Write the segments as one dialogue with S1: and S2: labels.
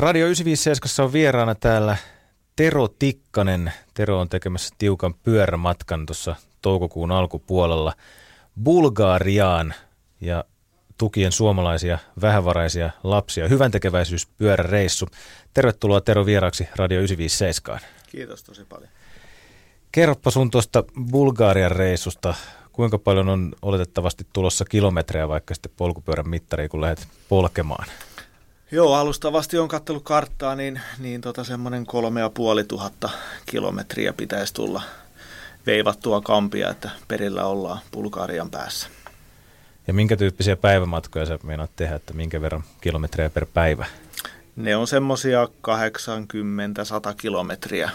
S1: Radio 957 on vieraana täällä Tero Tikkanen. Tero on tekemässä tiukan pyörämatkan tuossa toukokuun alkupuolella Bulgariaan ja tukien suomalaisia vähävaraisia lapsia. Hyvän tekeväisyys pyöräreissu. Tervetuloa Tero vieraaksi Radio 957.
S2: Kiitos tosi paljon.
S1: Kerropa sun tuosta Bulgarian reissusta. Kuinka paljon on oletettavasti tulossa kilometrejä vaikka sitten polkupyörän mittariin, kun lähdet polkemaan?
S2: Joo, alustavasti on kattellut karttaa, niin, niin tota semmoinen kolme ja puoli tuhatta kilometriä pitäisi tulla veivattua kampia, että perillä ollaan Bulgarian päässä.
S1: Ja minkä tyyppisiä päivämatkoja sä meinaat tehdä, että minkä verran kilometrejä per päivä?
S2: Ne on semmoisia 80-100 kilometriä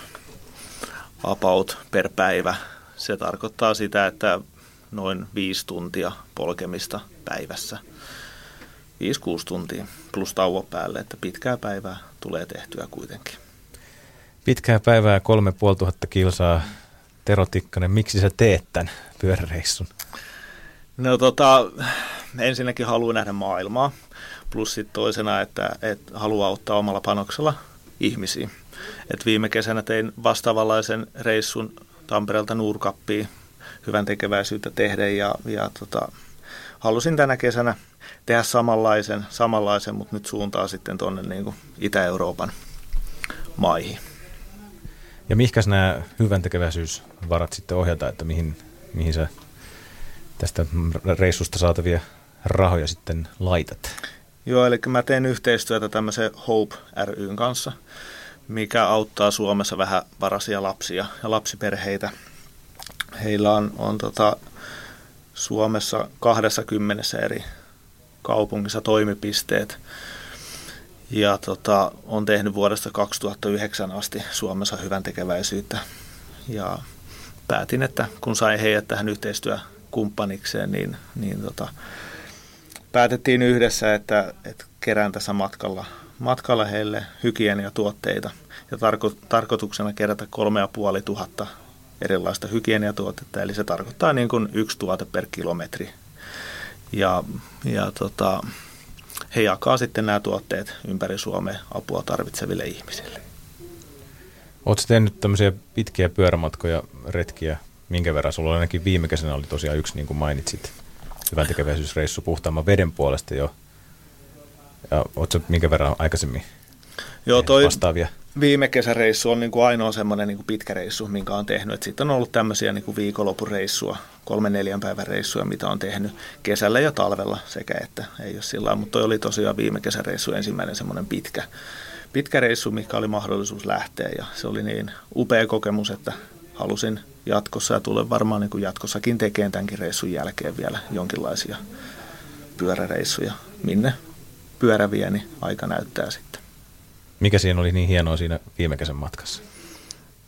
S2: about per päivä. Se tarkoittaa sitä, että noin viisi tuntia polkemista päivässä. 5-6 tuntia plus tauon päälle, että pitkää päivää tulee tehtyä kuitenkin.
S1: Pitkää päivää, kolme tuhatta kilsaa. Tero Tikkanen, miksi sä teet tämän pyöräreissun?
S2: No tota, ensinnäkin haluan nähdä maailmaa, plus sitten toisena, että, että haluaa ottaa omalla panoksella ihmisiä. Et viime kesänä tein vastaavanlaisen reissun Tampereelta Nuurkappiin hyvän tekeväisyyttä tehden ja, ja tota, halusin tänä kesänä tehdä samanlaisen, samanlaisen mutta nyt suuntaa sitten tuonne niin Itä-Euroopan maihin.
S1: Ja mihkäs nämä hyvän tekeväisyysvarat sitten ohjata, että mihin, mihin sä tästä reissusta saatavia rahoja sitten laitat?
S2: Joo, eli mä teen yhteistyötä tämmöisen Hope ryn kanssa, mikä auttaa Suomessa vähän varasia lapsia ja lapsiperheitä. Heillä on, on tota, Suomessa 20 eri kaupungissa toimipisteet. Ja tota, on tehnyt vuodesta 2009 asti Suomessa hyvän tekeväisyyttä. Ja päätin, että kun sain heidät tähän yhteistyökumppanikseen, niin, niin tota, päätettiin yhdessä, että, että kerään tässä matkalla, matkalla heille hygieniatuotteita. Ja tarko, tarkoituksena kerätä kolme ja puoli tuhatta erilaista hygieniatuotetta, eli se tarkoittaa niin kuin yksi tuote per kilometri. Ja, ja tota, he jakaa sitten nämä tuotteet ympäri Suomea apua tarvitseville ihmisille.
S1: Oletko tehnyt tämmöisiä pitkiä pyörämatkoja, retkiä? Minkä verran? Sulla ainakin viime kesänä oli tosiaan yksi, niin kuin mainitsit, hyvän tekeväisyysreissu puhtaamman veden puolesta jo. Ja oletko minkä verran aikaisemmin Joo, toi vastaavia?
S2: Viime kesäreissu on niin kuin ainoa semmoinen niin kuin pitkä reissu, minkä on tehnyt. Sitten on ollut tämmöisiä niin kuin viikonloppureissua, kolme neljän päivän reissuja, mitä on tehnyt kesällä ja talvella sekä että ei ole sillä mutta toi oli tosiaan viime kesäreissu ensimmäinen semmoinen pitkä, pitkä reissu, mikä oli mahdollisuus lähteä ja se oli niin upea kokemus, että halusin jatkossa ja tulen varmaan niin kuin jatkossakin tekemään tämänkin reissun jälkeen vielä jonkinlaisia pyöräreissuja, minne pyörä vie, niin aika näyttää sitten.
S1: Mikä siinä oli niin hienoa siinä viime kesän matkassa?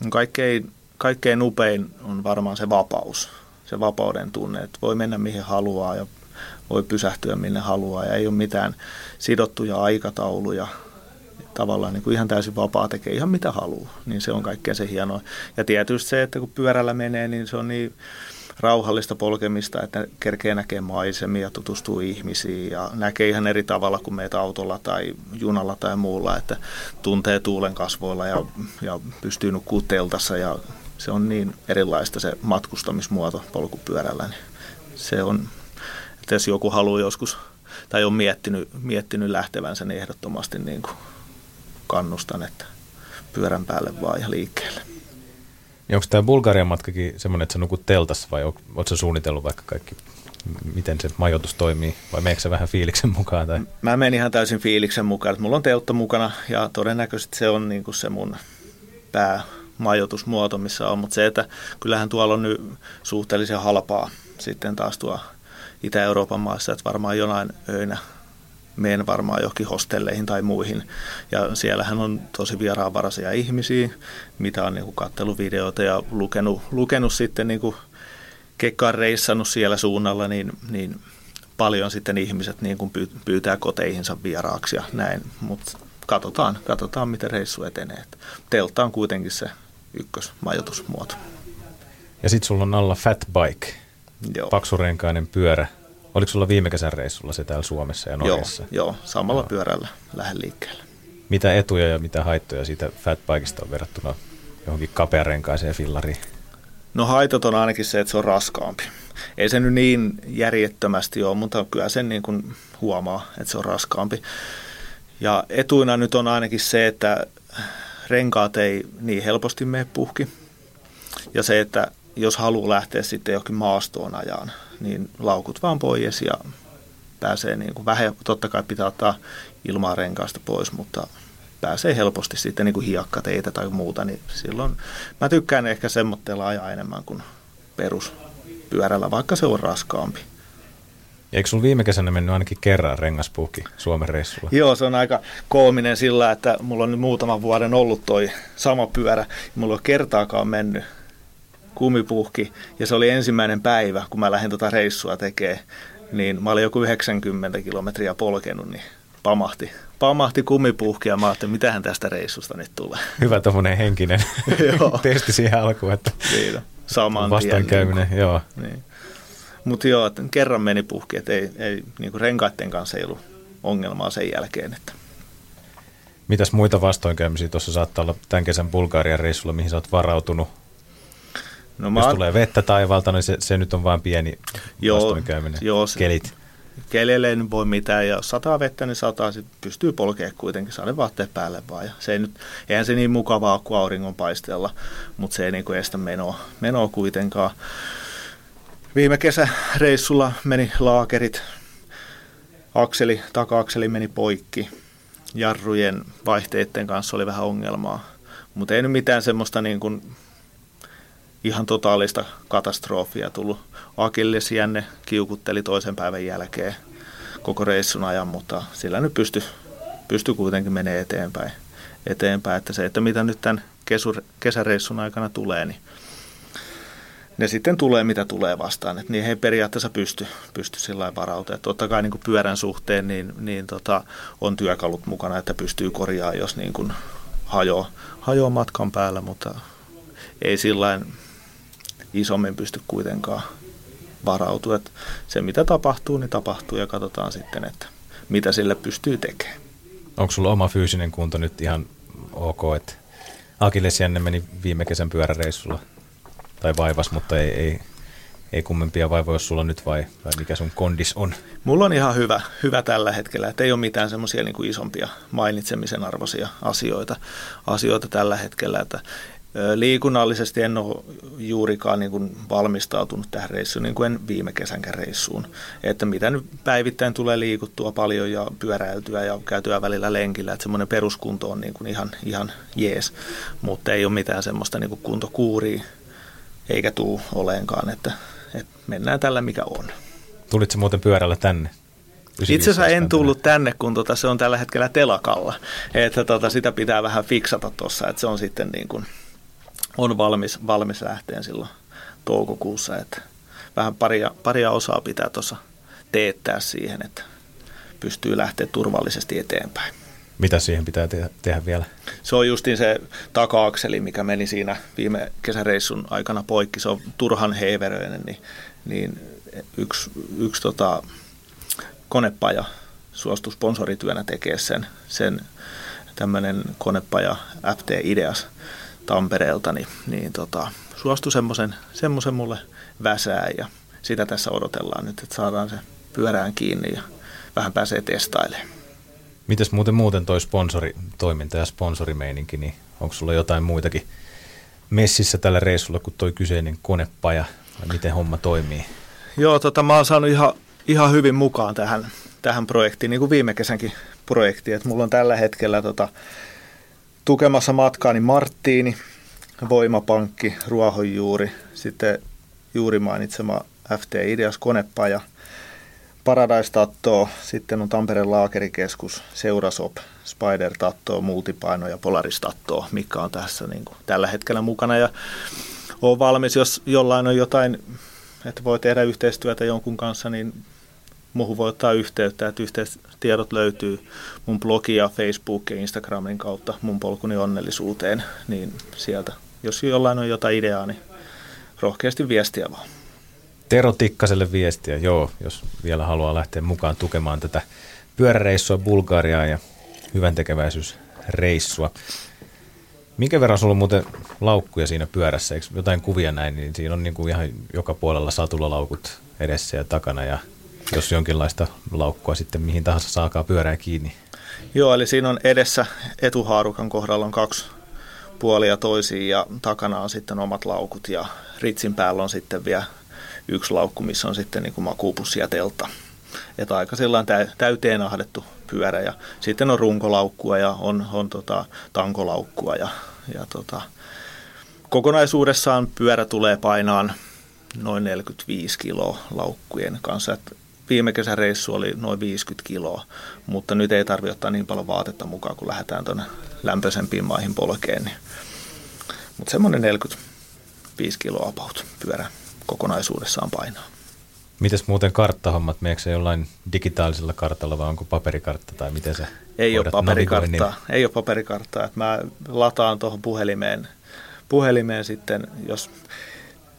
S2: No kaikkein, kaikkein upein on varmaan se vapaus, se vapauden tunne, että voi mennä mihin haluaa ja voi pysähtyä minne haluaa ja ei ole mitään sidottuja aikatauluja. Tavallaan niin kuin ihan täysin vapaa tekee ihan mitä haluaa, niin se on kaikkein se hienoa. Ja tietysti se, että kun pyörällä menee, niin se on niin rauhallista polkemista, että kerkee näkee maisemia, tutustuu ihmisiin ja näkee ihan eri tavalla kuin meitä autolla tai junalla tai muulla, että tuntee tuulen kasvoilla ja, ja pystyy nukkuu teltassa ja se on niin erilaista se matkustamismuoto polkupyörällä. Niin se on, että jos joku haluaa joskus tai on miettinyt, miettinyt lähtevänsä, niin ehdottomasti niin kuin kannustan, että pyörän päälle vaan ja liikkeelle.
S1: Niin onko tämä Bulgarian matkakin semmoinen, että sä nukut teltassa vai oletko suunnitellut vaikka kaikki, miten se majoitus toimii vai meneekö se vähän fiiliksen mukaan? Tai?
S2: Mä menen ihan täysin fiiliksen mukaan, että mulla on teltta mukana ja todennäköisesti se on niin kuin se mun päämajoitusmuoto, missä on, mutta se, että kyllähän tuolla on nyt suhteellisen halpaa sitten taas tuo Itä-Euroopan maissa, että varmaan jonain öinä menen varmaan johonkin hostelleihin tai muihin. Ja siellähän on tosi vieraanvaraisia ihmisiä, mitä on niin katsellut videoita ja lukenut, lukenut sitten niin kuin kekkaan reissannut siellä suunnalla, niin, niin paljon sitten ihmiset niin kuin pyytää koteihinsa vieraaksi ja näin. Mutta katsotaan, katsotaan, miten reissu etenee. Teltta on kuitenkin se ykkösmajoitusmuoto.
S1: Ja sitten sulla on alla fat bike, Joo. paksurenkainen pyörä. Oliko sulla viime kesän reissulla se täällä Suomessa ja Norjassa?
S2: Joo, joo samalla joo. pyörällä lähden liikkeelle.
S1: Mitä etuja ja mitä haittoja siitä fatbikeista on verrattuna johonkin kapearenkaiseen fillariin?
S2: No haitot on ainakin se, että se on raskaampi. Ei se nyt niin järjettömästi ole, mutta kyllä sen niin kuin huomaa, että se on raskaampi. Ja etuina nyt on ainakin se, että renkaat ei niin helposti mene puhki. Ja se, että jos haluaa lähteä sitten johonkin maastoon ajaan, niin laukut vaan pois ja pääsee niin kuin vähän, totta kai pitää ottaa ilmaa renkaasta pois, mutta pääsee helposti sitten niin kuin hiekkateitä tai muuta, niin silloin mä tykkään ehkä semmoitteella ajaa enemmän kuin peruspyörällä, vaikka se on raskaampi.
S1: Eikö sulla viime kesänä mennyt ainakin kerran rengaspuhki Suomen reissulla?
S2: Joo, se on aika koominen sillä, että mulla on nyt muutaman vuoden ollut toi sama pyörä. Ja mulla on kertaakaan mennyt kumipuhki. Ja se oli ensimmäinen päivä, kun mä lähdin tota reissua tekemään. Niin mä olin joku 90 kilometriä polkenut, niin pamahti, pamahti kumipuhki ja mä ajattelin, mitähän tästä reissusta nyt tulee.
S1: Hyvä tuommoinen henkinen testi siihen alkuun, että
S2: niin, saman
S1: vastoinkäyminen, niin joo.
S2: Niin. Mutta joo, kerran meni puhki, että ei, ei niin kuin renkaiden kanssa ei ollut ongelmaa sen jälkeen. Että.
S1: Mitäs muita vastoinkäymisiä tuossa saattaa olla tämän kesän Bulgarian reissulla, mihin sä oot varautunut? No, Jos mä... tulee vettä taivaalta, niin se, se nyt on vain pieni joo, vastoinkäyminen. Joo, se, Kelit.
S2: Kelille ei voi mitään, ja jos sataa vettä, niin sataa, sit pystyy polkemaan kuitenkin, saada vaatteet päälle vaan. Ja se ei nyt, eihän se niin mukavaa kuin auringon paisteella, mutta se ei niin kuin estä menoa, menoa kuitenkaan. Viime kesäreissulla meni laakerit, akseli, taka-akseli meni poikki, jarrujen vaihteiden kanssa oli vähän ongelmaa, mutta ei nyt mitään semmoista niin kuin ihan totaalista katastrofia tullut. Akilles jänne kiukutteli toisen päivän jälkeen koko reissun ajan, mutta sillä nyt pystyi pysty kuitenkin menee eteenpäin. eteenpäin. Että se, että mitä nyt tämän kesäreissun aikana tulee, niin ne sitten tulee mitä tulee vastaan. Että niihin ei periaatteessa pysty, pysty sillä varautumaan. Totta kai niin kuin pyörän suhteen niin, niin tota, on työkalut mukana, että pystyy korjaamaan, jos niin kuin hajoaa, hajoaa matkan päällä, mutta ei sillä isommin pysty kuitenkaan varautua. Että se mitä tapahtuu, niin tapahtuu ja katsotaan sitten, että mitä sille pystyy tekemään.
S1: Onko sulla oma fyysinen kunto nyt ihan ok, että Akilles meni viime kesän pyöräreissulla tai vaivas, mutta ei, ei, ei kummempia vaivoja, jos sulla nyt vai, vai mikä sun kondis on?
S2: Mulla on ihan hyvä, hyvä tällä hetkellä, että ei ole mitään semmoisia niin isompia mainitsemisen arvoisia asioita, asioita tällä hetkellä, että Liikunnallisesti en ole juurikaan niin kuin valmistautunut tähän reissuun, niin kuin en viime kesänkään reissuun. Että mitä nyt päivittäin tulee liikuttua paljon ja pyöräiltyä ja käytyä välillä lenkillä, että semmoinen peruskunto on niin kuin ihan, ihan jees, mutta ei ole mitään semmoista niin kuin kuntokuuria eikä tuu oleenkaan, että, että mennään tällä mikä on.
S1: Tulitko muuten pyörällä tänne?
S2: Itse asiassa en tullut tänne, kun tota, se on tällä hetkellä telakalla. Että tota, sitä pitää vähän fiksata tuossa, että se on sitten niin kuin, on valmis, valmis lähteen silloin toukokuussa. Että vähän paria, paria osaa pitää tuossa teettää siihen, että pystyy lähteä turvallisesti eteenpäin.
S1: Mitä siihen pitää te- tehdä vielä?
S2: Se on justiin se taka-akseli, mikä meni siinä viime kesäreissun aikana poikki. Se on turhan heiveröinen, niin, niin yksi, yksi tota, konepaja suostui sponsorityönä tekemään sen, sen tämmöinen konepaja FT Ideas Tampereelta, niin, niin tota, suostui semmoisen, semmoisen mulle väsää ja sitä tässä odotellaan nyt, että saadaan se pyörään kiinni ja vähän pääsee testailemaan.
S1: Mites muuten muuten toi sponsoritoiminta ja sponsorimeininki, niin onko sulla jotain muitakin messissä tällä reissulla kuin toi kyseinen konepaja, vai miten homma toimii?
S2: Joo, tota, mä oon saanut ihan, ihan hyvin mukaan tähän, tähän projektiin, niin kuin viime kesänkin projektiin, että mulla on tällä hetkellä tota, tukemassa matkaani Marttiini, Voimapankki, Ruohonjuuri, sitten juuri mainitsema FT Ideas konepaja, Paradise Tatto, sitten on Tampereen laakerikeskus, Seurasop, Spider Tatto, Multipaino ja Polaris Tatto, mikä on tässä niin kuin, tällä hetkellä mukana. Ja on valmis, jos jollain on jotain, että voi tehdä yhteistyötä jonkun kanssa, niin muuhun voi ottaa yhteyttä, että yhteistiedot löytyy mun blogi ja Facebook ja Instagramin kautta mun polkuni onnellisuuteen, niin sieltä, jos jollain on jotain ideaa, niin rohkeasti viestiä vaan.
S1: Tero Tikkaselle viestiä, joo, jos vielä haluaa lähteä mukaan tukemaan tätä pyöräreissua Bulgariaan ja hyvän tekeväisyysreissua. Minkä verran sulla on muuten laukkuja siinä pyörässä? Eikö jotain kuvia näin, niin siinä on niin kuin ihan joka puolella satulalaukut edessä ja takana ja jos jonkinlaista laukkua sitten mihin tahansa saakaa pyörää kiinni.
S2: Joo, eli siinä on edessä etuhaarukan kohdalla on kaksi puolia toisiin ja takana on sitten omat laukut ja ritsin päällä on sitten vielä yksi laukku, missä on sitten niin makuupussi ja teltta. Että aika sellainen täyteen ahdettu pyörä ja sitten on runkolaukkua ja on, on tota, tankolaukkua ja, ja tota, kokonaisuudessaan pyörä tulee painaan noin 45 kiloa laukkujen kanssa. Et viime kesän reissu oli noin 50 kiloa, mutta nyt ei tarvitse ottaa niin paljon vaatetta mukaan, kun lähdetään tuonne lämpöisempiin maihin polkeen. Niin. Mutta semmoinen 45 kiloa about pyörä kokonaisuudessaan painaa.
S1: Mites muuten karttahommat? Meneekö se jollain digitaalisella kartalla vai onko paperikartta tai miten se
S2: Ei ole paperikarttaa. Ei ole paperikarttaa. Mä lataan tuohon puhelimeen, puhelimeen sitten, jos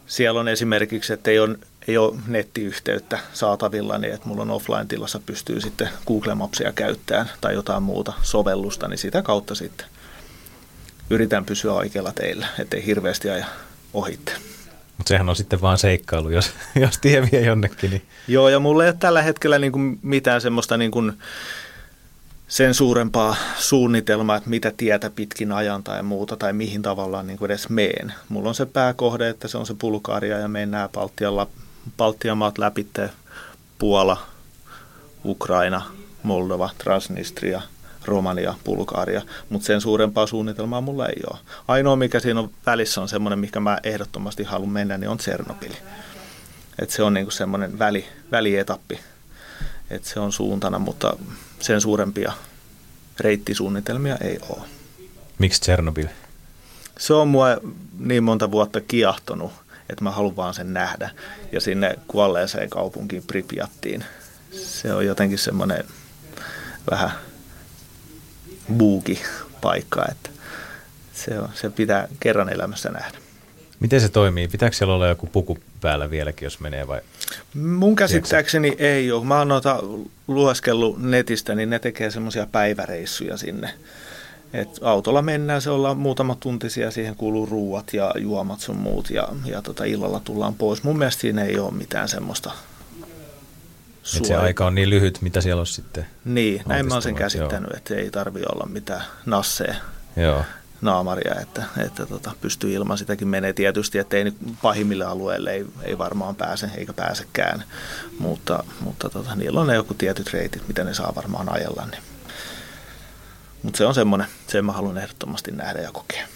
S2: siellä on esimerkiksi, että ei ole, ei ole nettiyhteyttä saatavilla, niin että mulla on offline-tilassa pystyy sitten Google Mapsia käyttämään tai jotain muuta sovellusta, niin sitä kautta sitten yritän pysyä oikealla teillä, ettei hirveästi aja ohitte.
S1: Mutta sehän on sitten vaan seikkailu, jos, jos tie vie jonnekin. Niin.
S2: Joo, ja mulla ei ole tällä hetkellä niin kuin mitään semmoista niin kuin sen suurempaa suunnitelmaa, että mitä tietä pitkin ajan tai muuta, tai mihin tavallaan niin kuin edes meen. Mulla on se pääkohde, että se on se Bulgaria, ja mennään Baltian, Baltian maat läpi, Puola, Ukraina, Moldova, Transnistria – Romania, Bulgaria, mutta sen suurempaa suunnitelmaa mulla ei ole. Ainoa, mikä siinä on välissä on semmoinen, mikä mä ehdottomasti haluan mennä, niin on Tsernobyl. Et se on niinku semmoinen väli, välietappi, että se on suuntana, mutta sen suurempia reittisuunnitelmia ei ole.
S1: Miksi Tsernobyl?
S2: Se on mua niin monta vuotta kiahtonut, että mä haluan vaan sen nähdä. Ja sinne kuolleeseen kaupunkiin Pripyattiin. Se on jotenkin semmoinen vähän buuki paikka, että se, on, se pitää kerran elämässä nähdä.
S1: Miten se toimii? Pitääkö siellä olla joku puku päällä vieläkin, jos menee vai?
S2: Mun käsittääkseni ei ole. Mä oon noita lueskellut netistä, niin ne tekee semmoisia päiväreissuja sinne. Et autolla mennään, se ollaan muutama tunti siellä, siihen kuuluu ruuat ja juomat sun muut ja, ja tota, illalla tullaan pois. Mun mielestä siinä ei ole mitään semmoista
S1: et se aika on niin lyhyt, mitä siellä on sitten.
S2: Niin, näin mä oon sen käsittänyt, että ei tarvi olla mitään nasseja. Joo naamaria, että, että tota, pystyy ilman sitäkin menee tietysti, että ei nyt pahimmille alueille ei, ei varmaan pääse eikä pääsekään, mutta, mutta tota, niillä on ne joku tietyt reitit, mitä ne saa varmaan ajella. Niin. Mutta se on semmoinen, sen mä haluan ehdottomasti nähdä ja kokea.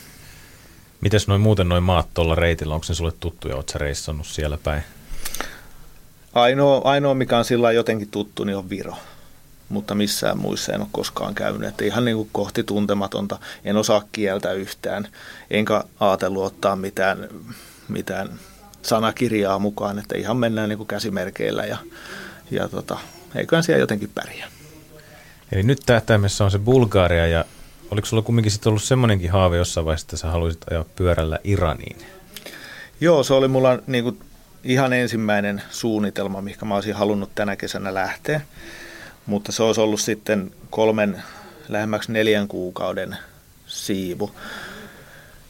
S1: Mites noin muuten noin maat tuolla reitillä, onko se sulle tuttu ja oletko reissannut siellä päin?
S2: Ainoa, ainoa mikä on sillä jotenkin tuttu, niin on Viro. Mutta missään muissa en ole koskaan käynyt. Että ihan niin kuin kohti tuntematonta. En osaa kieltä yhtään. Enkä ajatellut ottaa mitään, mitään sanakirjaa mukaan. Että ihan mennään niin kuin käsimerkeillä ja, ja tota, eiköhän siellä jotenkin pärjää.
S1: Eli nyt tähtäimessä on se Bulgaria ja oliko sulla kumminkin sitten ollut semmoinenkin haave jossain vaiheessa, että sä haluaisit ajaa pyörällä Iraniin?
S2: Joo, se oli mulla niin kuin ihan ensimmäinen suunnitelma, mikä mä olisin halunnut tänä kesänä lähteä. Mutta se olisi ollut sitten kolmen, lähemmäksi neljän kuukauden siivu.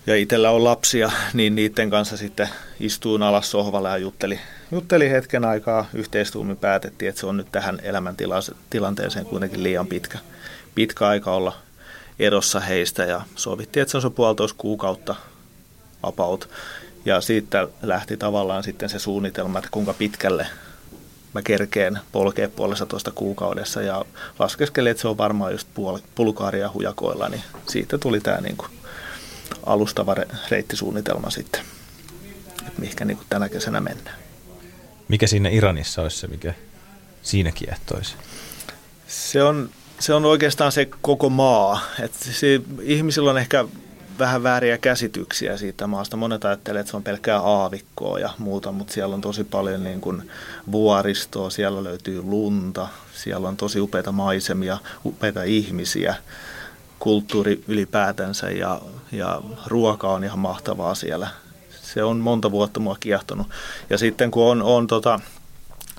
S2: Ja itsellä on lapsia, niin niiden kanssa sitten istuin alas sohvalle ja jutteli, jutteli hetken aikaa. Yhteistuumin päätettiin, että se on nyt tähän elämäntilanteeseen kuitenkin liian pitkä, pitkä aika olla erossa heistä. Ja sovittiin, että se on se puolitoista kuukautta about. Ja siitä lähti tavallaan sitten se suunnitelma, että kuinka pitkälle mä kerkeen polkea puolessa toista kuukaudessa ja laskeskelin, että se on varmaan just puol- pulkaaria hujakoilla, niin siitä tuli tämä niin kuin alustava reittisuunnitelma sitten, että mihinkä niin kuin tänä kesänä mennään.
S1: Mikä siinä Iranissa olisi se, mikä siinä kiehtoisi?
S2: Se on, se on oikeastaan se koko maa. Et se, ihmisillä on ehkä vähän vääriä käsityksiä siitä maasta. Monet ajattelee, että se on pelkkää aavikkoa ja muuta, mutta siellä on tosi paljon niin kuin vuoristoa, siellä löytyy lunta, siellä on tosi upeita maisemia, upeita ihmisiä, kulttuuri ylipäätänsä ja, ja ruoka on ihan mahtavaa siellä. Se on monta vuotta mua kiehtonut. Ja sitten kun on, on tota,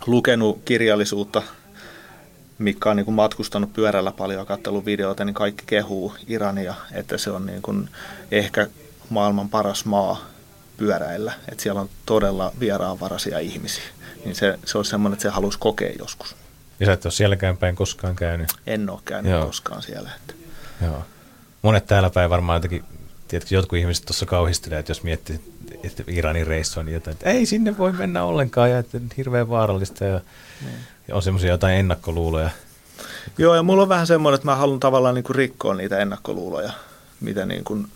S2: lukenut kirjallisuutta Mikka on niin kuin matkustanut pyörällä paljon ja katsellut videoita, niin kaikki kehuu Irania, että se on niin kuin ehkä maailman paras maa pyöräillä. Että siellä on todella vieraanvaraisia ihmisiä. Niin se, se on semmoinen, että se haluaisi kokea joskus.
S1: Ja sä et ole sielläkään päin koskaan käynyt?
S2: En ole käynyt Joo. koskaan siellä. Että.
S1: Joo. Monet täällä päin varmaan jotenkin, tiedätkö, jotkut ihmiset tuossa kauhistelee, että jos miettii, että Iranin reissu on niin jotain, että ei sinne voi mennä ollenkaan ja että hirveän vaarallista ja niin on semmoisia jotain ennakkoluuloja.
S2: Joo, ja mulla on vähän semmoinen, että mä haluan tavallaan niin kuin rikkoa niitä ennakkoluuloja, mitä niin kuin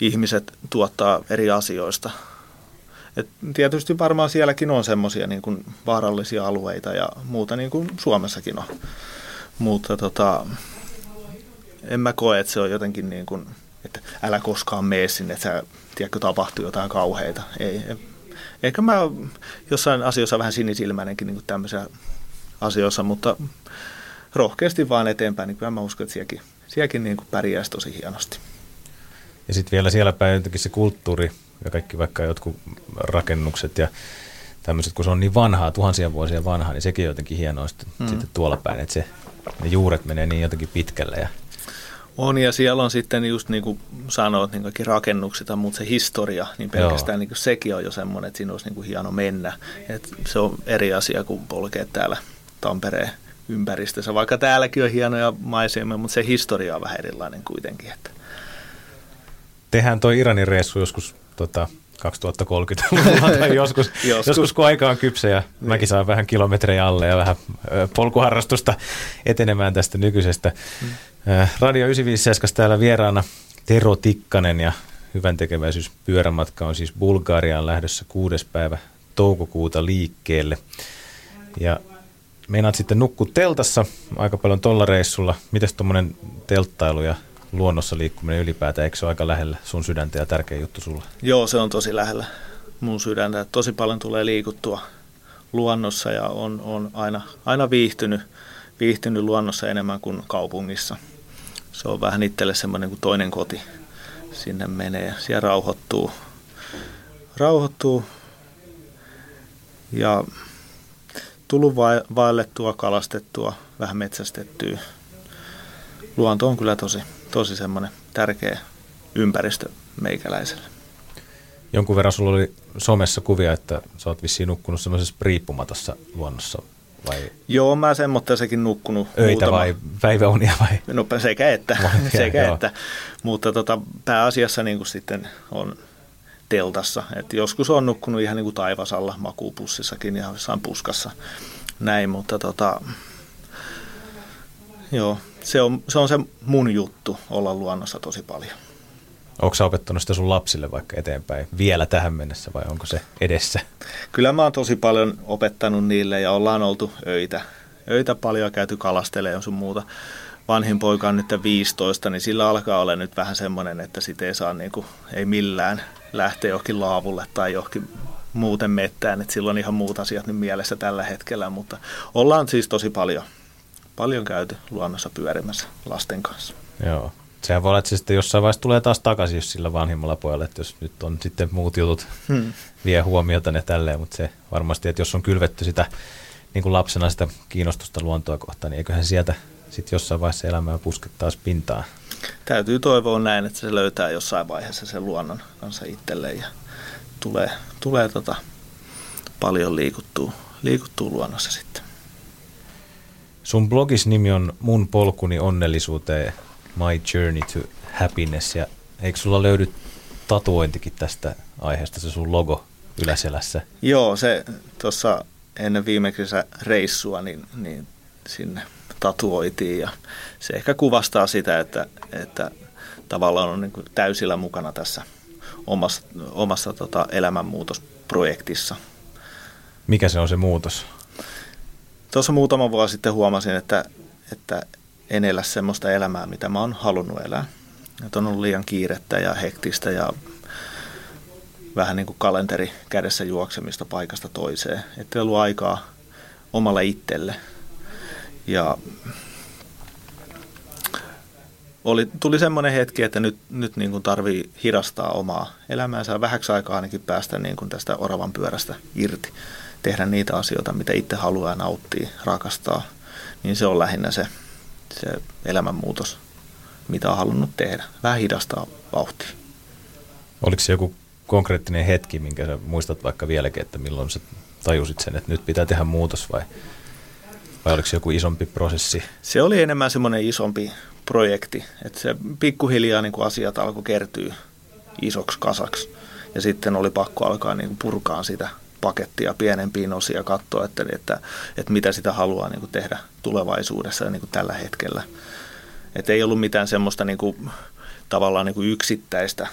S2: ihmiset tuottaa eri asioista. Et tietysti varmaan sielläkin on semmoisia niin kuin vaarallisia alueita ja muuta, niin kuin Suomessakin on. Mutta tota, en mä koe, että se on jotenkin niin kuin, että älä koskaan mene sinne, että sä, tiedätkö, tapahtuu jotain kauheita. Ei, ehkä mä jossain asioissa vähän sinisilmäinenkin niin tämmöisiä asioissa, mutta rohkeasti vaan eteenpäin, niin kyllä mä uskon, että sielläkin, sielläkin niin kuin pärjäisi tosi hienosti.
S1: Ja sitten vielä siellä päin jotenkin se kulttuuri ja kaikki vaikka jotkut rakennukset ja tämmöiset, kun se on niin vanhaa, tuhansia vuosia vanhaa, niin sekin on jotenkin hienoa sitten, mm. sitten tuolla päin, että se, ne juuret menee niin jotenkin pitkälle. Ja...
S2: On ja siellä on sitten just niin kuin sanoit, niin kaikki rakennukset, mutta se historia, niin pelkästään niin kuin sekin on jo semmoinen, että siinä olisi niin kuin hieno mennä. Et se on eri asia kuin polkea täällä Tampereen ympäristössä, vaikka täälläkin on hienoja maisemia, mutta se historia on vähän erilainen kuitenkin. Että.
S1: Tehdään toi Iranin reissu joskus tota, 2030-luvulla tai joskus, joskus. joskus, kun aika on kypsä ja niin. mäkin saan vähän kilometrejä alle ja vähän polkuharrastusta etenemään tästä nykyisestä. Hmm. Radio 957 täällä vieraana Tero Tikkanen ja hyvän tekeväisyys pyörämatka on siis Bulgariaan lähdössä kuudes päivä toukokuuta liikkeelle. Ja meinaat sitten nukkua teltassa aika paljon tolla reissulla. Mites tuommoinen telttailu ja luonnossa liikkuminen ylipäätään, eikö se ole aika lähellä sun sydäntä ja tärkeä juttu sulla?
S2: Joo, se on tosi lähellä mun sydäntä. Tosi paljon tulee liikuttua luonnossa ja on, on aina, aina viihtynyt, viihtynyt luonnossa enemmän kuin kaupungissa. Se on vähän itselle semmoinen kuin toinen koti. Sinne menee, siellä rauhoittuu, rauhoittuu ja tullut vaellettua, kalastettua, vähän metsästettyä. Luonto on kyllä tosi, tosi semmoinen tärkeä ympäristö meikäläiselle.
S1: Jonkun verran sulla oli somessa kuvia, että sä oot vissiin nukkunut semmoisessa riippumatossa luonnossa vai?
S2: Joo, mä semmoittaisenkin nukkunut.
S1: Öitä muutama. vai päiväunia vai?
S2: No sekä että, sekä että. mutta tota, pääasiassa niin kuin sitten on teltassa. Et joskus on nukkunut ihan niin kuin taivasalla makuupussissakin ja jossain puskassa näin, mutta tota, joo, se on, se on se mun juttu olla luonnossa tosi paljon.
S1: Onko sä opettanut sitä sun lapsille vaikka eteenpäin vielä tähän mennessä vai onko se edessä?
S2: Kyllä mä oon tosi paljon opettanut niille ja ollaan oltu öitä. Öitä paljon käyty kalastelemaan sun muuta. Vanhin poika on nyt 15, niin sillä alkaa olla nyt vähän semmoinen, että sit ei saa niinku, ei millään lähteä johonkin laavulle tai johonkin muuten mettään, että silloin ihan muut asiat nyt mielessä tällä hetkellä, mutta ollaan siis tosi paljon, paljon käyty luonnossa pyörimässä lasten kanssa.
S1: Joo. Sehän voi olla, että se sitten jossain vaiheessa tulee taas takaisin jos sillä vanhimmalla pojalla, että jos nyt on sitten muut jutut hmm. vie huomiota ne tälleen, mutta se varmasti, että jos on kylvetty sitä niin kuin lapsena sitä kiinnostusta luontoa kohtaan, niin eiköhän sieltä sitten jossain vaiheessa elämää puske taas pintaan.
S2: Täytyy toivoa näin, että se löytää jossain vaiheessa sen luonnon kanssa itselleen ja tulee, tulee tota paljon liikuttua, liikuttua luonnossa sitten.
S1: Sun blogis nimi on Mun polkuni onnellisuuteen, My Journey to Happiness, ja eikö sulla löydy tatuointikin tästä aiheesta, se sun logo yläselässä?
S2: Joo, se tuossa ennen viimeisessä reissua, niin, niin sinne tatuoitiin ja se ehkä kuvastaa sitä, että, että tavallaan on niin kuin täysillä mukana tässä omassa, omassa tota elämänmuutosprojektissa.
S1: Mikä se on se muutos?
S2: tuossa muutama vuosi sitten huomasin, että, että en elä semmoista elämää, mitä mä oon halunnut elää. Että on ollut liian kiirettä ja hektistä ja vähän niin kuin kalenteri kädessä juoksemista paikasta toiseen. Että ei ollut aikaa omalle itselle. Ja oli, tuli semmoinen hetki, että nyt, nyt niin kuin tarvii hidastaa omaa elämäänsä vähäksi aikaa ainakin päästä niin kuin tästä oravan pyörästä irti. Tehdä niitä asioita, mitä itse haluaa nauttia, rakastaa. Niin se on lähinnä se, se elämänmuutos, mitä on halunnut tehdä. Vähän hidastaa vauhtia.
S1: Oliko se joku konkreettinen hetki, minkä sä muistat vaikka vieläkin, että milloin sä tajusit sen, että nyt pitää tehdä muutos vai, vai oliko se joku isompi prosessi?
S2: Se oli enemmän semmoinen isompi projekti, että se pikkuhiljaa niin kuin asiat alkoi kertyä isoksi kasaksi ja sitten oli pakko alkaa niin kuin purkaa sitä pakettia pienempiin osiin ja katsoa, että, että, että mitä sitä haluaa niin kuin tehdä tulevaisuudessa ja niin kuin tällä hetkellä. Että ei ollut mitään semmoista niin kuin, tavallaan niin kuin yksittäistä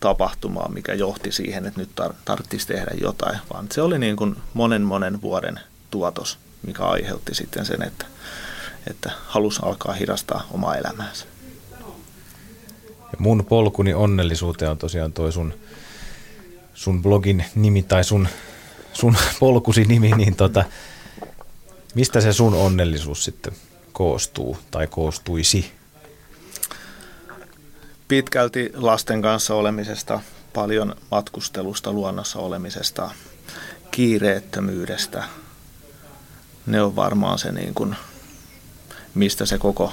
S2: tapahtumaa, mikä johti siihen, että nyt tar- tarvitsisi tehdä jotain, vaan se oli niin kuin monen monen vuoden tuotos, mikä aiheutti sitten sen, että, että halusi alkaa hidastaa omaa elämäänsä.
S1: Ja mun polkuni onnellisuuteen on tosiaan toi sun, sun blogin nimi tai sun, sun polkusi nimi, niin tota, mistä se sun onnellisuus sitten koostuu tai koostuisi?
S2: pitkälti lasten kanssa olemisesta, paljon matkustelusta, luonnossa olemisesta, kiireettömyydestä. Ne on varmaan se, niin kuin, mistä se koko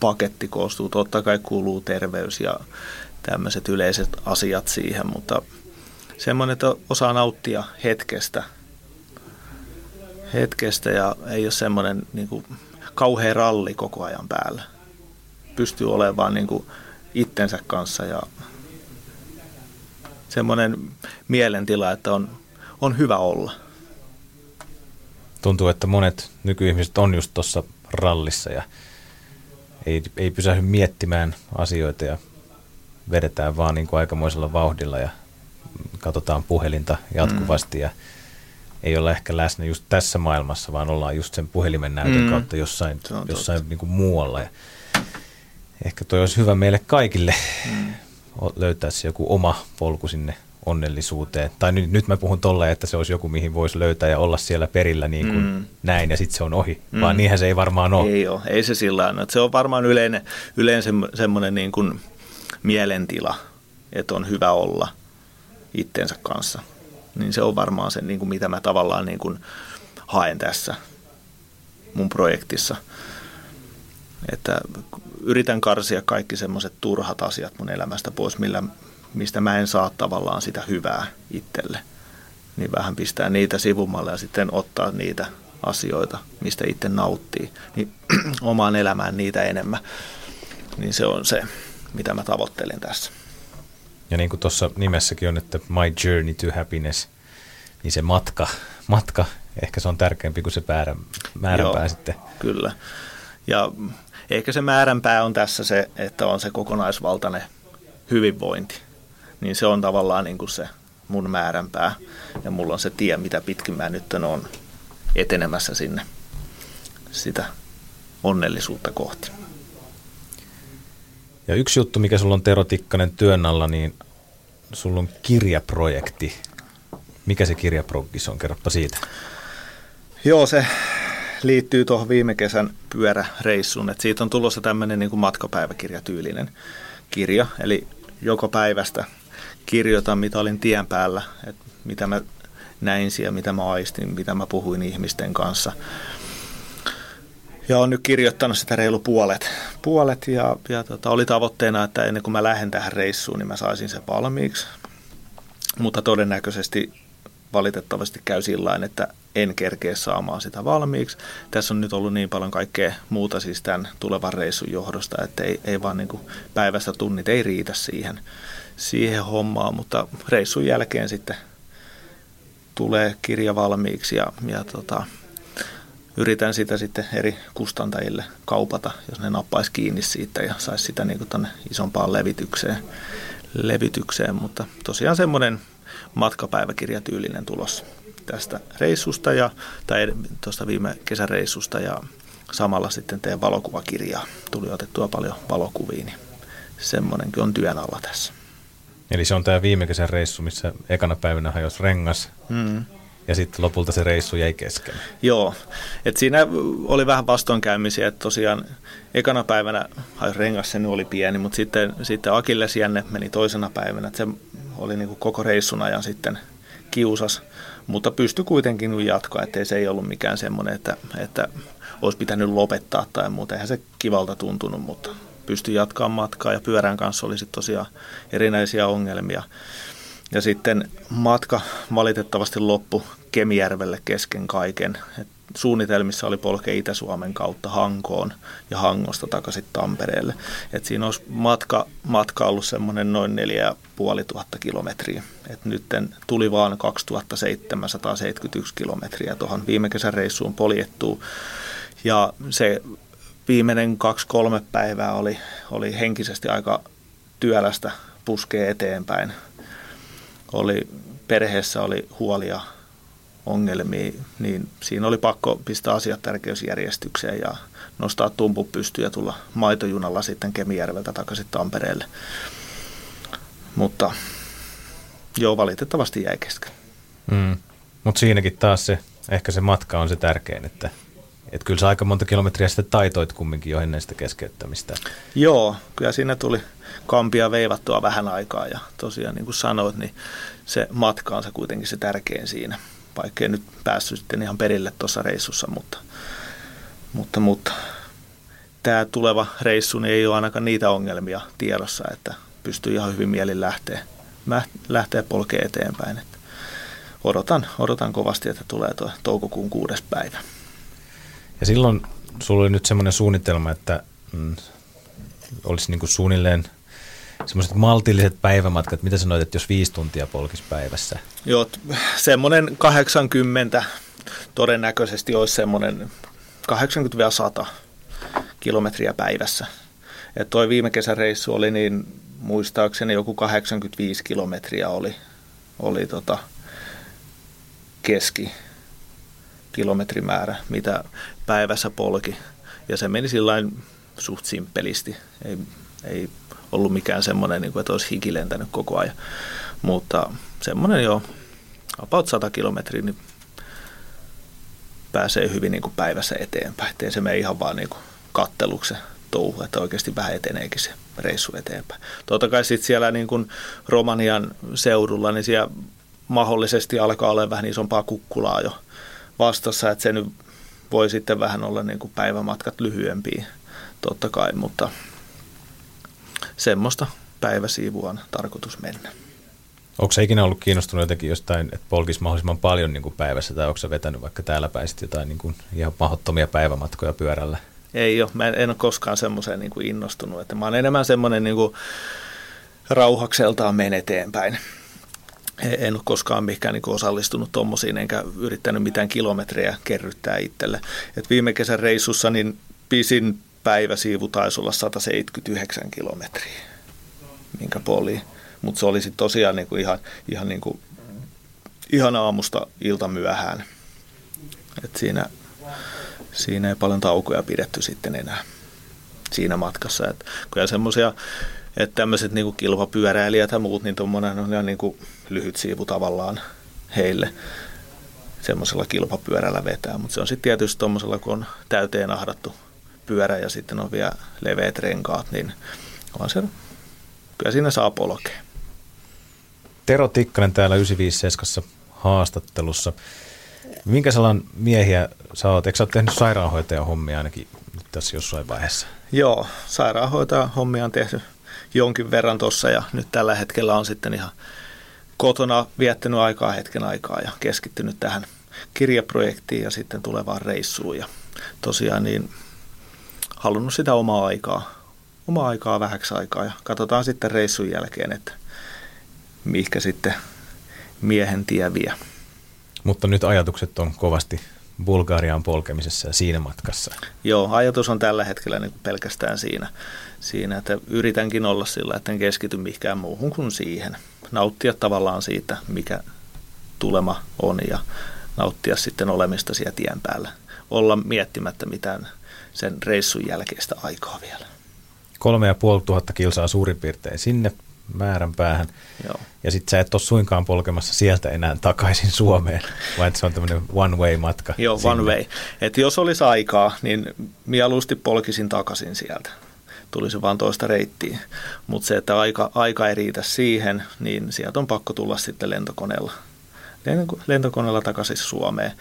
S2: paketti koostuu. Totta kai kuuluu terveys ja tämmöiset yleiset asiat siihen, mutta semmoinen, että osaa nauttia hetkestä, hetkestä ja ei ole semmoinen niin kuin, kauhea ralli koko ajan päällä. Pystyy olemaan niin kuin, itsensä kanssa ja semmoinen mielentila, että on, on hyvä olla.
S1: Tuntuu, että monet nykyihmiset on just tuossa rallissa ja ei, ei pysähdy miettimään asioita ja vedetään vaan niin kuin aikamoisella vauhdilla ja katsotaan puhelinta jatkuvasti mm. ja ei olla ehkä läsnä just tässä maailmassa, vaan ollaan just sen puhelimen näytön mm. kautta jossain, jossain niin kuin muualla. Ja ehkä toi olisi hyvä meille kaikille mm. löytää se joku oma polku sinne onnellisuuteen. Tai nyt, nyt mä puhun tolleen, että se olisi joku, mihin voisi löytää ja olla siellä perillä niin kuin mm. näin ja sitten se on ohi. Mm. Vaan niinhän se ei varmaan ole.
S2: Ei ole, ei se sillä tavalla. Se on varmaan yleinen, yleinen semmoinen niin kuin mielentila, että on hyvä olla itsensä kanssa. Niin se on varmaan se, niin kuin mitä mä tavallaan niin kuin haen tässä mun projektissa. Että yritän karsia kaikki semmoiset turhat asiat mun elämästä pois, millä, mistä mä en saa tavallaan sitä hyvää itselle. Niin vähän pistää niitä sivumalle ja sitten ottaa niitä asioita, mistä itse nauttii, niin omaan elämään niitä enemmän. Niin se on se, mitä mä tavoittelen tässä.
S1: Ja niin kuin tuossa nimessäkin on, että My Journey to Happiness, niin se matka, matka ehkä se on tärkeämpi kuin se määrä, määränpää Joo, sitten.
S2: Kyllä. Ja ehkä se määränpää on tässä se, että on se kokonaisvaltainen hyvinvointi. Niin se on tavallaan niin kuin se mun määränpää. Ja mulla on se tie, mitä pitkin mä nyt on etenemässä sinne sitä onnellisuutta kohti.
S1: Ja yksi juttu, mikä sulla on Tero Tikkanen työn alla, niin sulla on kirjaprojekti. Mikä se kirjaprojekti on? Kerropa siitä.
S2: Joo, se liittyy tuohon viime kesän pyöräreissuun. Et siitä on tulossa tämmöinen niin matkapäiväkirjatyylinen kirja, eli joko päivästä kirjoitan, mitä olin tien päällä, että mitä mä näin siellä, mitä mä aistin, mitä mä puhuin ihmisten kanssa. Ja olen nyt kirjoittanut sitä reilu puolet. puolet ja, ja tota, oli tavoitteena, että ennen kuin mä lähden tähän reissuun, niin mä saisin sen valmiiksi. Mutta todennäköisesti valitettavasti käy sillä että en kerkeä saamaan sitä valmiiksi. Tässä on nyt ollut niin paljon kaikkea muuta siis tämän tulevan reissun johdosta, että ei, ei vaan niin kuin päivästä tunnit ei riitä siihen, siihen hommaan, mutta reissun jälkeen sitten tulee kirja valmiiksi ja, ja tota, yritän sitä sitten eri kustantajille kaupata, jos ne nappaisi kiinni siitä ja saisi sitä niin kuin isompaan levitykseen, levitykseen. Mutta tosiaan semmoinen matkapäiväkirjatyylinen tulos tästä reissusta ja, tai tuosta viime kesäreissusta ja samalla sitten teen valokuvakirjaa. Tuli otettua paljon valokuvia, niin semmoinenkin on työn alla tässä.
S1: Eli se on tämä viime kesän reissu, missä ekana päivänä hajosi rengas. Mm ja sitten lopulta se reissu jäi kesken.
S2: Joo, et siinä oli vähän vastoinkäymisiä, että tosiaan ekana päivänä rengas sen oli pieni, mutta sitten, sitten Akilles jänne meni toisena päivänä, että se oli niin kuin koko reissun ajan sitten kiusas, mutta pystyi kuitenkin jatkaa, ettei se ei ollut mikään semmoinen, että, että olisi pitänyt lopettaa tai muuta. Eihän se kivalta tuntunut, mutta pystyi jatkamaan matkaa ja pyörän kanssa oli sitten tosiaan erinäisiä ongelmia. Ja sitten matka valitettavasti loppu Kemijärvelle kesken kaiken. Et suunnitelmissa oli polkea Itä-Suomen kautta Hankoon ja Hangosta takaisin Tampereelle. Et siinä olisi matka, matka ollut semmoinen noin 4500 kilometriä. Et nyt tuli vaan 2771 kilometriä tuohon viime kesän reissuun poljettuu. Ja se viimeinen kaksi-kolme päivää oli, oli henkisesti aika työlästä puskea eteenpäin. Oli, perheessä oli huolia ongelmia, niin siinä oli pakko pistää asiat tärkeysjärjestykseen ja nostaa tumpu pystyyn ja tulla maitojunalla sitten Kemijärveltä takaisin Tampereelle. Mutta joo, valitettavasti jäi kesken.
S1: Mm. Mutta siinäkin taas se, ehkä se matka on se tärkein, että että kyllä sä aika monta kilometriä sitten taitoit kumminkin jo ennen sitä keskeyttämistä.
S2: Joo, kyllä siinä tuli kampia veivattua vähän aikaa ja tosiaan niin kuin sanoit, niin se matka on se kuitenkin se tärkein siinä vaikkei nyt päässyt sitten ihan perille tuossa reissussa, mutta, mutta, mutta tämä tuleva reissu niin ei ole ainakaan niitä ongelmia tiedossa, että pystyy ihan hyvin mielin lähteä, lähteä polkeen eteenpäin. Että odotan, odotan kovasti, että tulee tuo toukokuun kuudes päivä.
S1: Ja silloin sulla oli nyt semmoinen suunnitelma, että mm, olisi niin kuin suunnilleen – semmoiset maltilliset päivämatkat, mitä sanoit, että jos viisi tuntia polkisi päivässä?
S2: Joo, semmoinen 80 todennäköisesti olisi semmoinen 80-100 kilometriä päivässä. Ja toi viime kesän reissu oli niin muistaakseni joku 85 kilometriä oli, oli tota keski kilometrimäärä, mitä päivässä polki. Ja se meni sillä suht simppelisti. Ei, ei ollut mikään semmoinen, niin kuin, että olisi hiki lentänyt koko ajan. Mutta semmoinen jo about 100 kilometriä, niin pääsee hyvin niin kuin päivässä eteenpäin. Ettei se mene ihan vaan niin kuin katteluksi touhu, että oikeasti vähän eteneekin se reissu eteenpäin. Totta kai sitten siellä niin kuin Romanian seudulla, niin siellä mahdollisesti alkaa olla vähän isompaa kukkulaa jo vastassa, että se nyt voi sitten vähän olla niin kuin päivämatkat lyhyempiä totta kai, mutta semmoista päiväsiivua on tarkoitus mennä.
S1: Onko se ikinä ollut kiinnostunut jotenkin jostain, että polkisi mahdollisimman paljon niin kuin päivässä, tai onko se vetänyt vaikka täällä päin jotain niin kuin ihan mahdottomia päivämatkoja pyörällä?
S2: Ei ole, mä en, en ole koskaan semmoiseen niin kuin innostunut, että mä oon enemmän semmoinen niin kuin rauhakseltaan men eteenpäin. En ole koskaan mihinkään niin osallistunut tuommoisiin, enkä yrittänyt mitään kilometrejä kerryttää itselle. Et viime kesän reissussa niin pisin päiväsiivu taisi olla 179 kilometriä, minkä poli. Mutta se olisi tosiaan niinku ihan, ihan, niinku, ihan aamusta ilta myöhään. Et siinä, siinä ei paljon taukoja pidetty sitten enää siinä matkassa. Et kyllä semmoisia, että tämmöiset niinku kilpapyöräilijät ja muut, niin tuommoinen on ihan niinku lyhyt siivu tavallaan heille semmoisella kilpapyörällä vetää. Mutta se on sitten tietysti tuommoisella, kun on täyteen ahdattu pyörä ja sitten on vielä leveät renkaat, niin on se, kyllä siinä saa polkea.
S1: Tero Tikkanen täällä 957 haastattelussa. Minkä sellainen miehiä sä oot? Eikö sä oot tehnyt sairaanhoitajan hommia ainakin tässä jossain vaiheessa?
S2: Joo, sairaanhoitajan hommia on tehty jonkin verran tuossa ja nyt tällä hetkellä on sitten ihan kotona viettänyt aikaa hetken aikaa ja keskittynyt tähän kirjaprojektiin ja sitten tulevaan reissuun. Ja tosiaan niin halunnut sitä omaa aikaa, omaa aikaa vähäksi aikaa ja katsotaan sitten reissun jälkeen, että mihinkä sitten miehen tie vie.
S1: Mutta nyt ajatukset on kovasti Bulgarian polkemisessa ja siinä matkassa.
S2: Joo, ajatus on tällä hetkellä niin pelkästään siinä, siinä, että yritänkin olla sillä, että en keskity mihinkään muuhun kuin siihen. Nauttia tavallaan siitä, mikä, tulema on ja nauttia sitten olemista siellä tien päällä. Olla miettimättä mitään sen reissun jälkeistä aikaa vielä.
S1: Kolme ja puoli tuhatta kilsaa suurin piirtein sinne määrän päähän.
S2: Joo.
S1: Ja sitten sä et ole suinkaan polkemassa sieltä enää takaisin Suomeen, vaan se on tämmöinen one way matka.
S2: Joo,
S1: sinne.
S2: one way. Et jos olisi aikaa, niin mieluusti polkisin takaisin sieltä. Tulisi vaan toista reittiä. Mutta se, että aika, aika ei riitä siihen, niin sieltä on pakko tulla sitten lentokoneella. Lentokoneella takaisin Suomeen.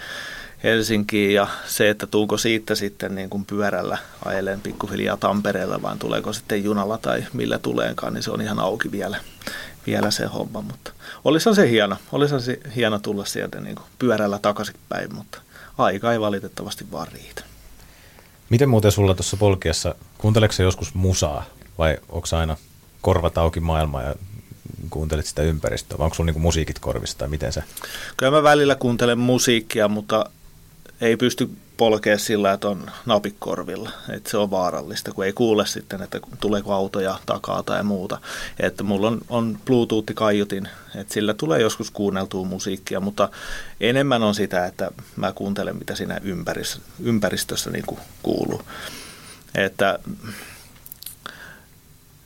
S2: Helsinkiin ja se, että tuuko siitä sitten niin kuin pyörällä ajelen pikkuhiljaa Tampereella, vaan tuleeko sitten junalla tai millä tuleenkaan, niin se on ihan auki vielä, vielä se homma. Mutta olisihan se hieno, olisihan se hieno tulla sieltä niin kuin pyörällä takaisinpäin, mutta aika ei valitettavasti vaan riitä.
S1: Miten muuten sulla tuossa polkiessa, kuunteleeko joskus musaa vai onko aina korvat auki maailmaa ja kuuntelet sitä ympäristöä, vai onko sulla niinku musiikit korvissa tai miten se?
S2: Kyllä mä välillä kuuntelen musiikkia, mutta ei pysty polkea sillä, että on napikorvilla. Että se on vaarallista, kun ei kuule sitten, että tuleeko autoja takaa tai muuta. Että mulla on, on Bluetooth-kaiutin, että sillä tulee joskus kuunneltua musiikkia, mutta enemmän on sitä, että mä kuuntelen, mitä siinä ympäristössä, ympäristössä niin kuuluu. Että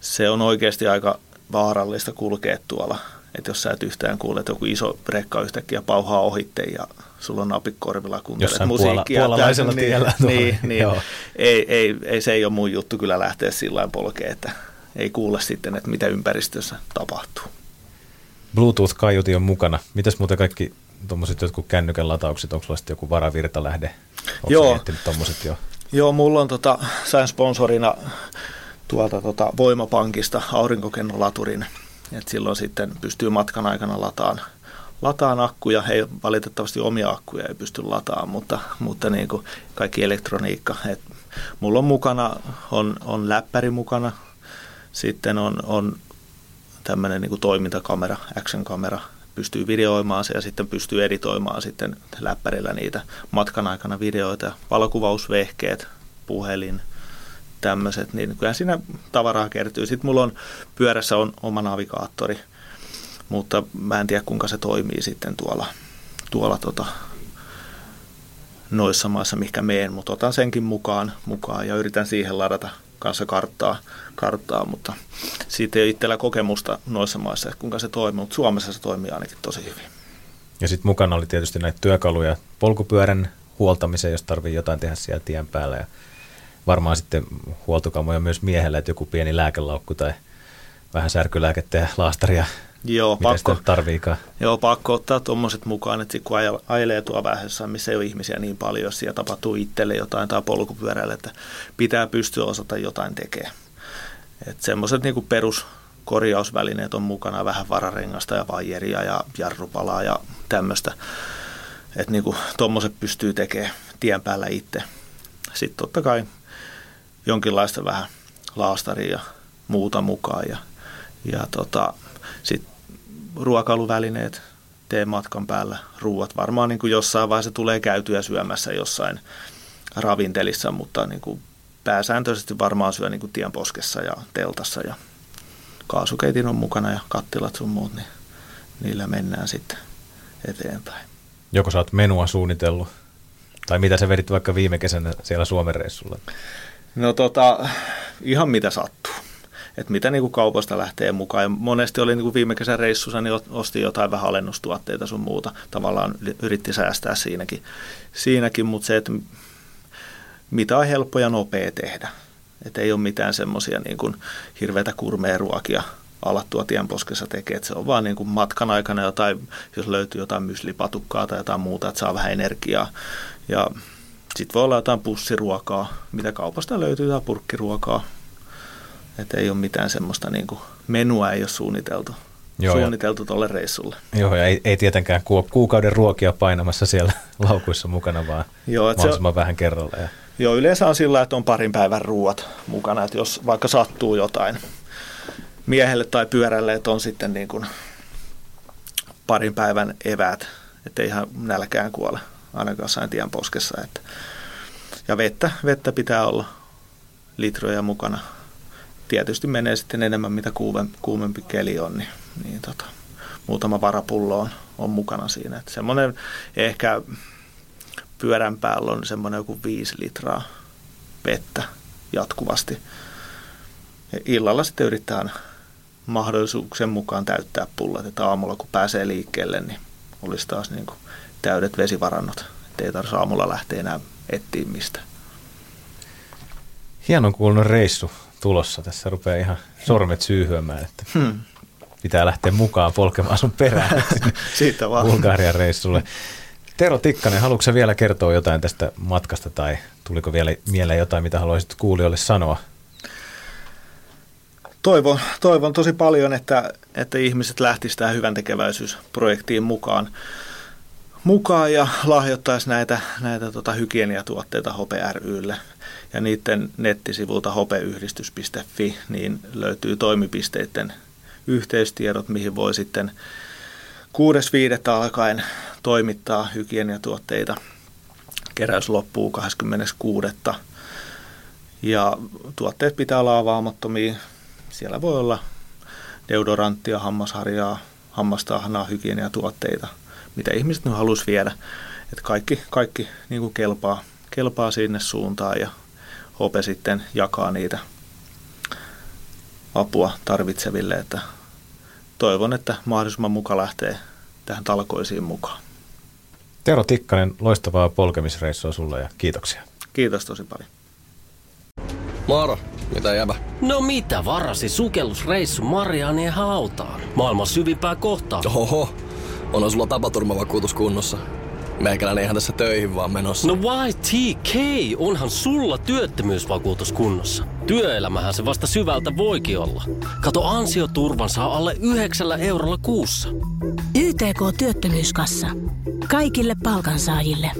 S2: se on oikeasti aika vaarallista kulkea tuolla. Että jos sä et yhtään kuule, että joku iso rekka yhtäkkiä pauhaa ohitte ja sulla on napikorvilla kuuntelet
S1: Jossain
S2: musiikkia.
S1: Puola, puolalaisella
S2: niin,
S1: tiellä.
S2: Niin, niin. ei, ei, ei, se ei ole mun juttu kyllä lähteä sillä polkeen, että ei kuule sitten, että mitä ympäristössä tapahtuu.
S1: Bluetooth-kaiutin on mukana. Mitäs muuten kaikki tuommoiset jotkut kännykän lataukset, onko sulla sitten joku varavirtalähde? Onko
S2: Joo.
S1: tommoset jo?
S2: Joo, mulla on tota, sain sponsorina tuolta tota, Voimapankista aurinkokennolaturin, että silloin sitten pystyy matkan aikana lataan lataan akkuja, ei valitettavasti omia akkuja ei pysty lataamaan, mutta, mutta niin kuin kaikki elektroniikka. Et mulla on mukana, on, on läppäri mukana, sitten on, on tämmöinen niin toimintakamera, action-kamera, pystyy videoimaan se ja sitten pystyy editoimaan sitten läppärillä niitä matkan aikana videoita, valokuvausvehkeet, puhelin, tämmöiset, niin kyllä siinä tavaraa kertyy. Sitten mulla on pyörässä on oma navigaattori, mutta mä en tiedä kuinka se toimii sitten tuolla, tuolla tota, noissa maissa, mihinkä meen, mutta otan senkin mukaan, mukaan ja yritän siihen ladata kanssa karttaa, karttaa mutta siitä ei ole itsellä kokemusta noissa maissa, että kuinka se toimii, mutta Suomessa se toimii ainakin tosi hyvin.
S1: Ja sitten mukana oli tietysti näitä työkaluja polkupyörän huoltamiseen, jos tarvii jotain tehdä siellä tien päällä. Ja varmaan sitten huoltokamoja myös miehellä, että joku pieni lääkelaukku tai vähän särkylääkettä ja laastaria
S2: Joo,
S1: Mitä
S2: pakko,
S1: tarviikaan?
S2: Joo, pakko ottaa tuommoiset mukaan, että kun ajelee tuo vähässä, missä ei ole ihmisiä niin paljon, jos siellä tapahtuu itselle jotain tai polkupyörälle, että pitää pystyä osata jotain tekemään. Että semmoiset niin peruskorjausvälineet on mukana, vähän vararengasta ja vaijeria ja jarrupalaa ja tämmöistä. Että niin tuommoiset pystyy tekemään tien päällä itse. Sitten totta kai jonkinlaista vähän laastaria ja muuta mukaan ja, ja tota, sitten ruokailuvälineet, tee matkan päällä ruuat. Varmaan niin kuin jossain vaiheessa tulee käytyä syömässä jossain ravintelissa, mutta niin kuin pääsääntöisesti varmaan syö niin kuin tienposkessa ja teltassa ja kaasukeitin on mukana ja kattilat sun muut, niin niillä mennään sitten eteenpäin.
S1: Joko sä oot menua suunnitellut, tai mitä sä vedit vaikka viime kesänä siellä Suomen reissulla?
S2: No tota, ihan mitä sattuu että mitä niin kuin kaupasta lähtee mukaan. Ja monesti oli niin kuin viime kesän reissussa, niin osti jotain vähän alennustuotteita sun muuta. Tavallaan yritti säästää siinäkin, siinäkin mutta se, että mitä on helppo ja nopea tehdä. Että ei ole mitään semmoisia niin kuin hirveätä kurmeeruokia alattua tienposkessa tekee, että se on vaan niin kuin matkan aikana jotain, jos löytyy jotain myslipatukkaa tai jotain muuta, että saa vähän energiaa. Ja sitten voi olla jotain pussiruokaa, mitä kaupasta löytyy, jotain purkkiruokaa, että ei ole mitään semmoista niin kuin, menua ei ole suunniteltu. Joo, suunniteltu tuolle reissulle.
S1: Joo, ja ei, ei tietenkään ku, kuukauden ruokia painamassa siellä laukuissa mukana, vaan joo, mahdollisimman se, vähän kerralla. Ja...
S2: Joo, yleensä on sillä, että on parin päivän ruuat mukana, että jos vaikka sattuu jotain miehelle tai pyörälle, että on sitten niin kuin parin päivän eväät, että ei ihan nälkään kuole ainakaan jossain tien poskessa. Että. Ja vettä, vettä pitää olla litroja mukana tietysti menee sitten enemmän, mitä kuumempi, kuumempi keli on, niin, niin tota, muutama varapullo on, on mukana siinä. Että semmoinen ehkä pyörän päällä on semmoinen joku viisi litraa vettä jatkuvasti. Ja illalla sitten yritetään mahdollisuuksien mukaan täyttää pullot, että aamulla kun pääsee liikkeelle, niin olisi taas niin kuin täydet vesivarannot, ettei tarvitse aamulla lähteä enää etsiä mistä.
S1: Hienon kuulunut reissu tulossa. Tässä rupeaa ihan sormet syyhyämään, että hmm. pitää lähteä mukaan polkemaan sun perään
S2: Siitä vaan.
S1: Bulgarian reissulle. Tero Tikkanen, haluatko vielä kertoa jotain tästä matkasta tai tuliko vielä mieleen jotain, mitä haluaisit kuulijoille sanoa?
S2: Toivon, toivon tosi paljon, että, että ihmiset lähtisivät tähän hyvän tekeväisyysprojektiin mukaan, mukaan ja lahjoittaisi näitä, näitä tota, hygieniatuotteita Hope rylle. Ja niiden nettisivulta hopeyhdistys.fi niin löytyy toimipisteiden yhteystiedot, mihin voi sitten 6.5. alkaen toimittaa hygieniatuotteita. Keräys loppuu 26. Ja tuotteet pitää olla avaamattomia. Siellä voi olla deodoranttia, hammasharjaa, hammastahnaa, hygieniatuotteita, mitä ihmiset nyt haluaisi viedä. Että kaikki, kaikki niin kuin kelpaa, kelpaa sinne suuntaan ja Hope sitten jakaa niitä apua tarvitseville, että toivon, että mahdollisimman muka lähtee tähän talkoisiin mukaan.
S1: Tero Tikkanen, loistavaa polkemisreissua sulle ja kiitoksia.
S2: Kiitos tosi paljon.
S3: Moro, mitä jäbä?
S4: No mitä varasi sukellusreissu Marianien hautaan? Maailman syvimpää kohtaa.
S3: Oho, on sulla tapaturmavakuutus kunnossa. Meikäläinen ihan tässä töihin vaan menossa.
S4: No YTK, onhan sulla työttömyysvakuutus kunnossa. Työelämähän se vasta syvältä voikin olla. Kato ansioturvan saa alle 9 eurolla kuussa.
S5: YTK Työttömyyskassa. Kaikille palkansaajille.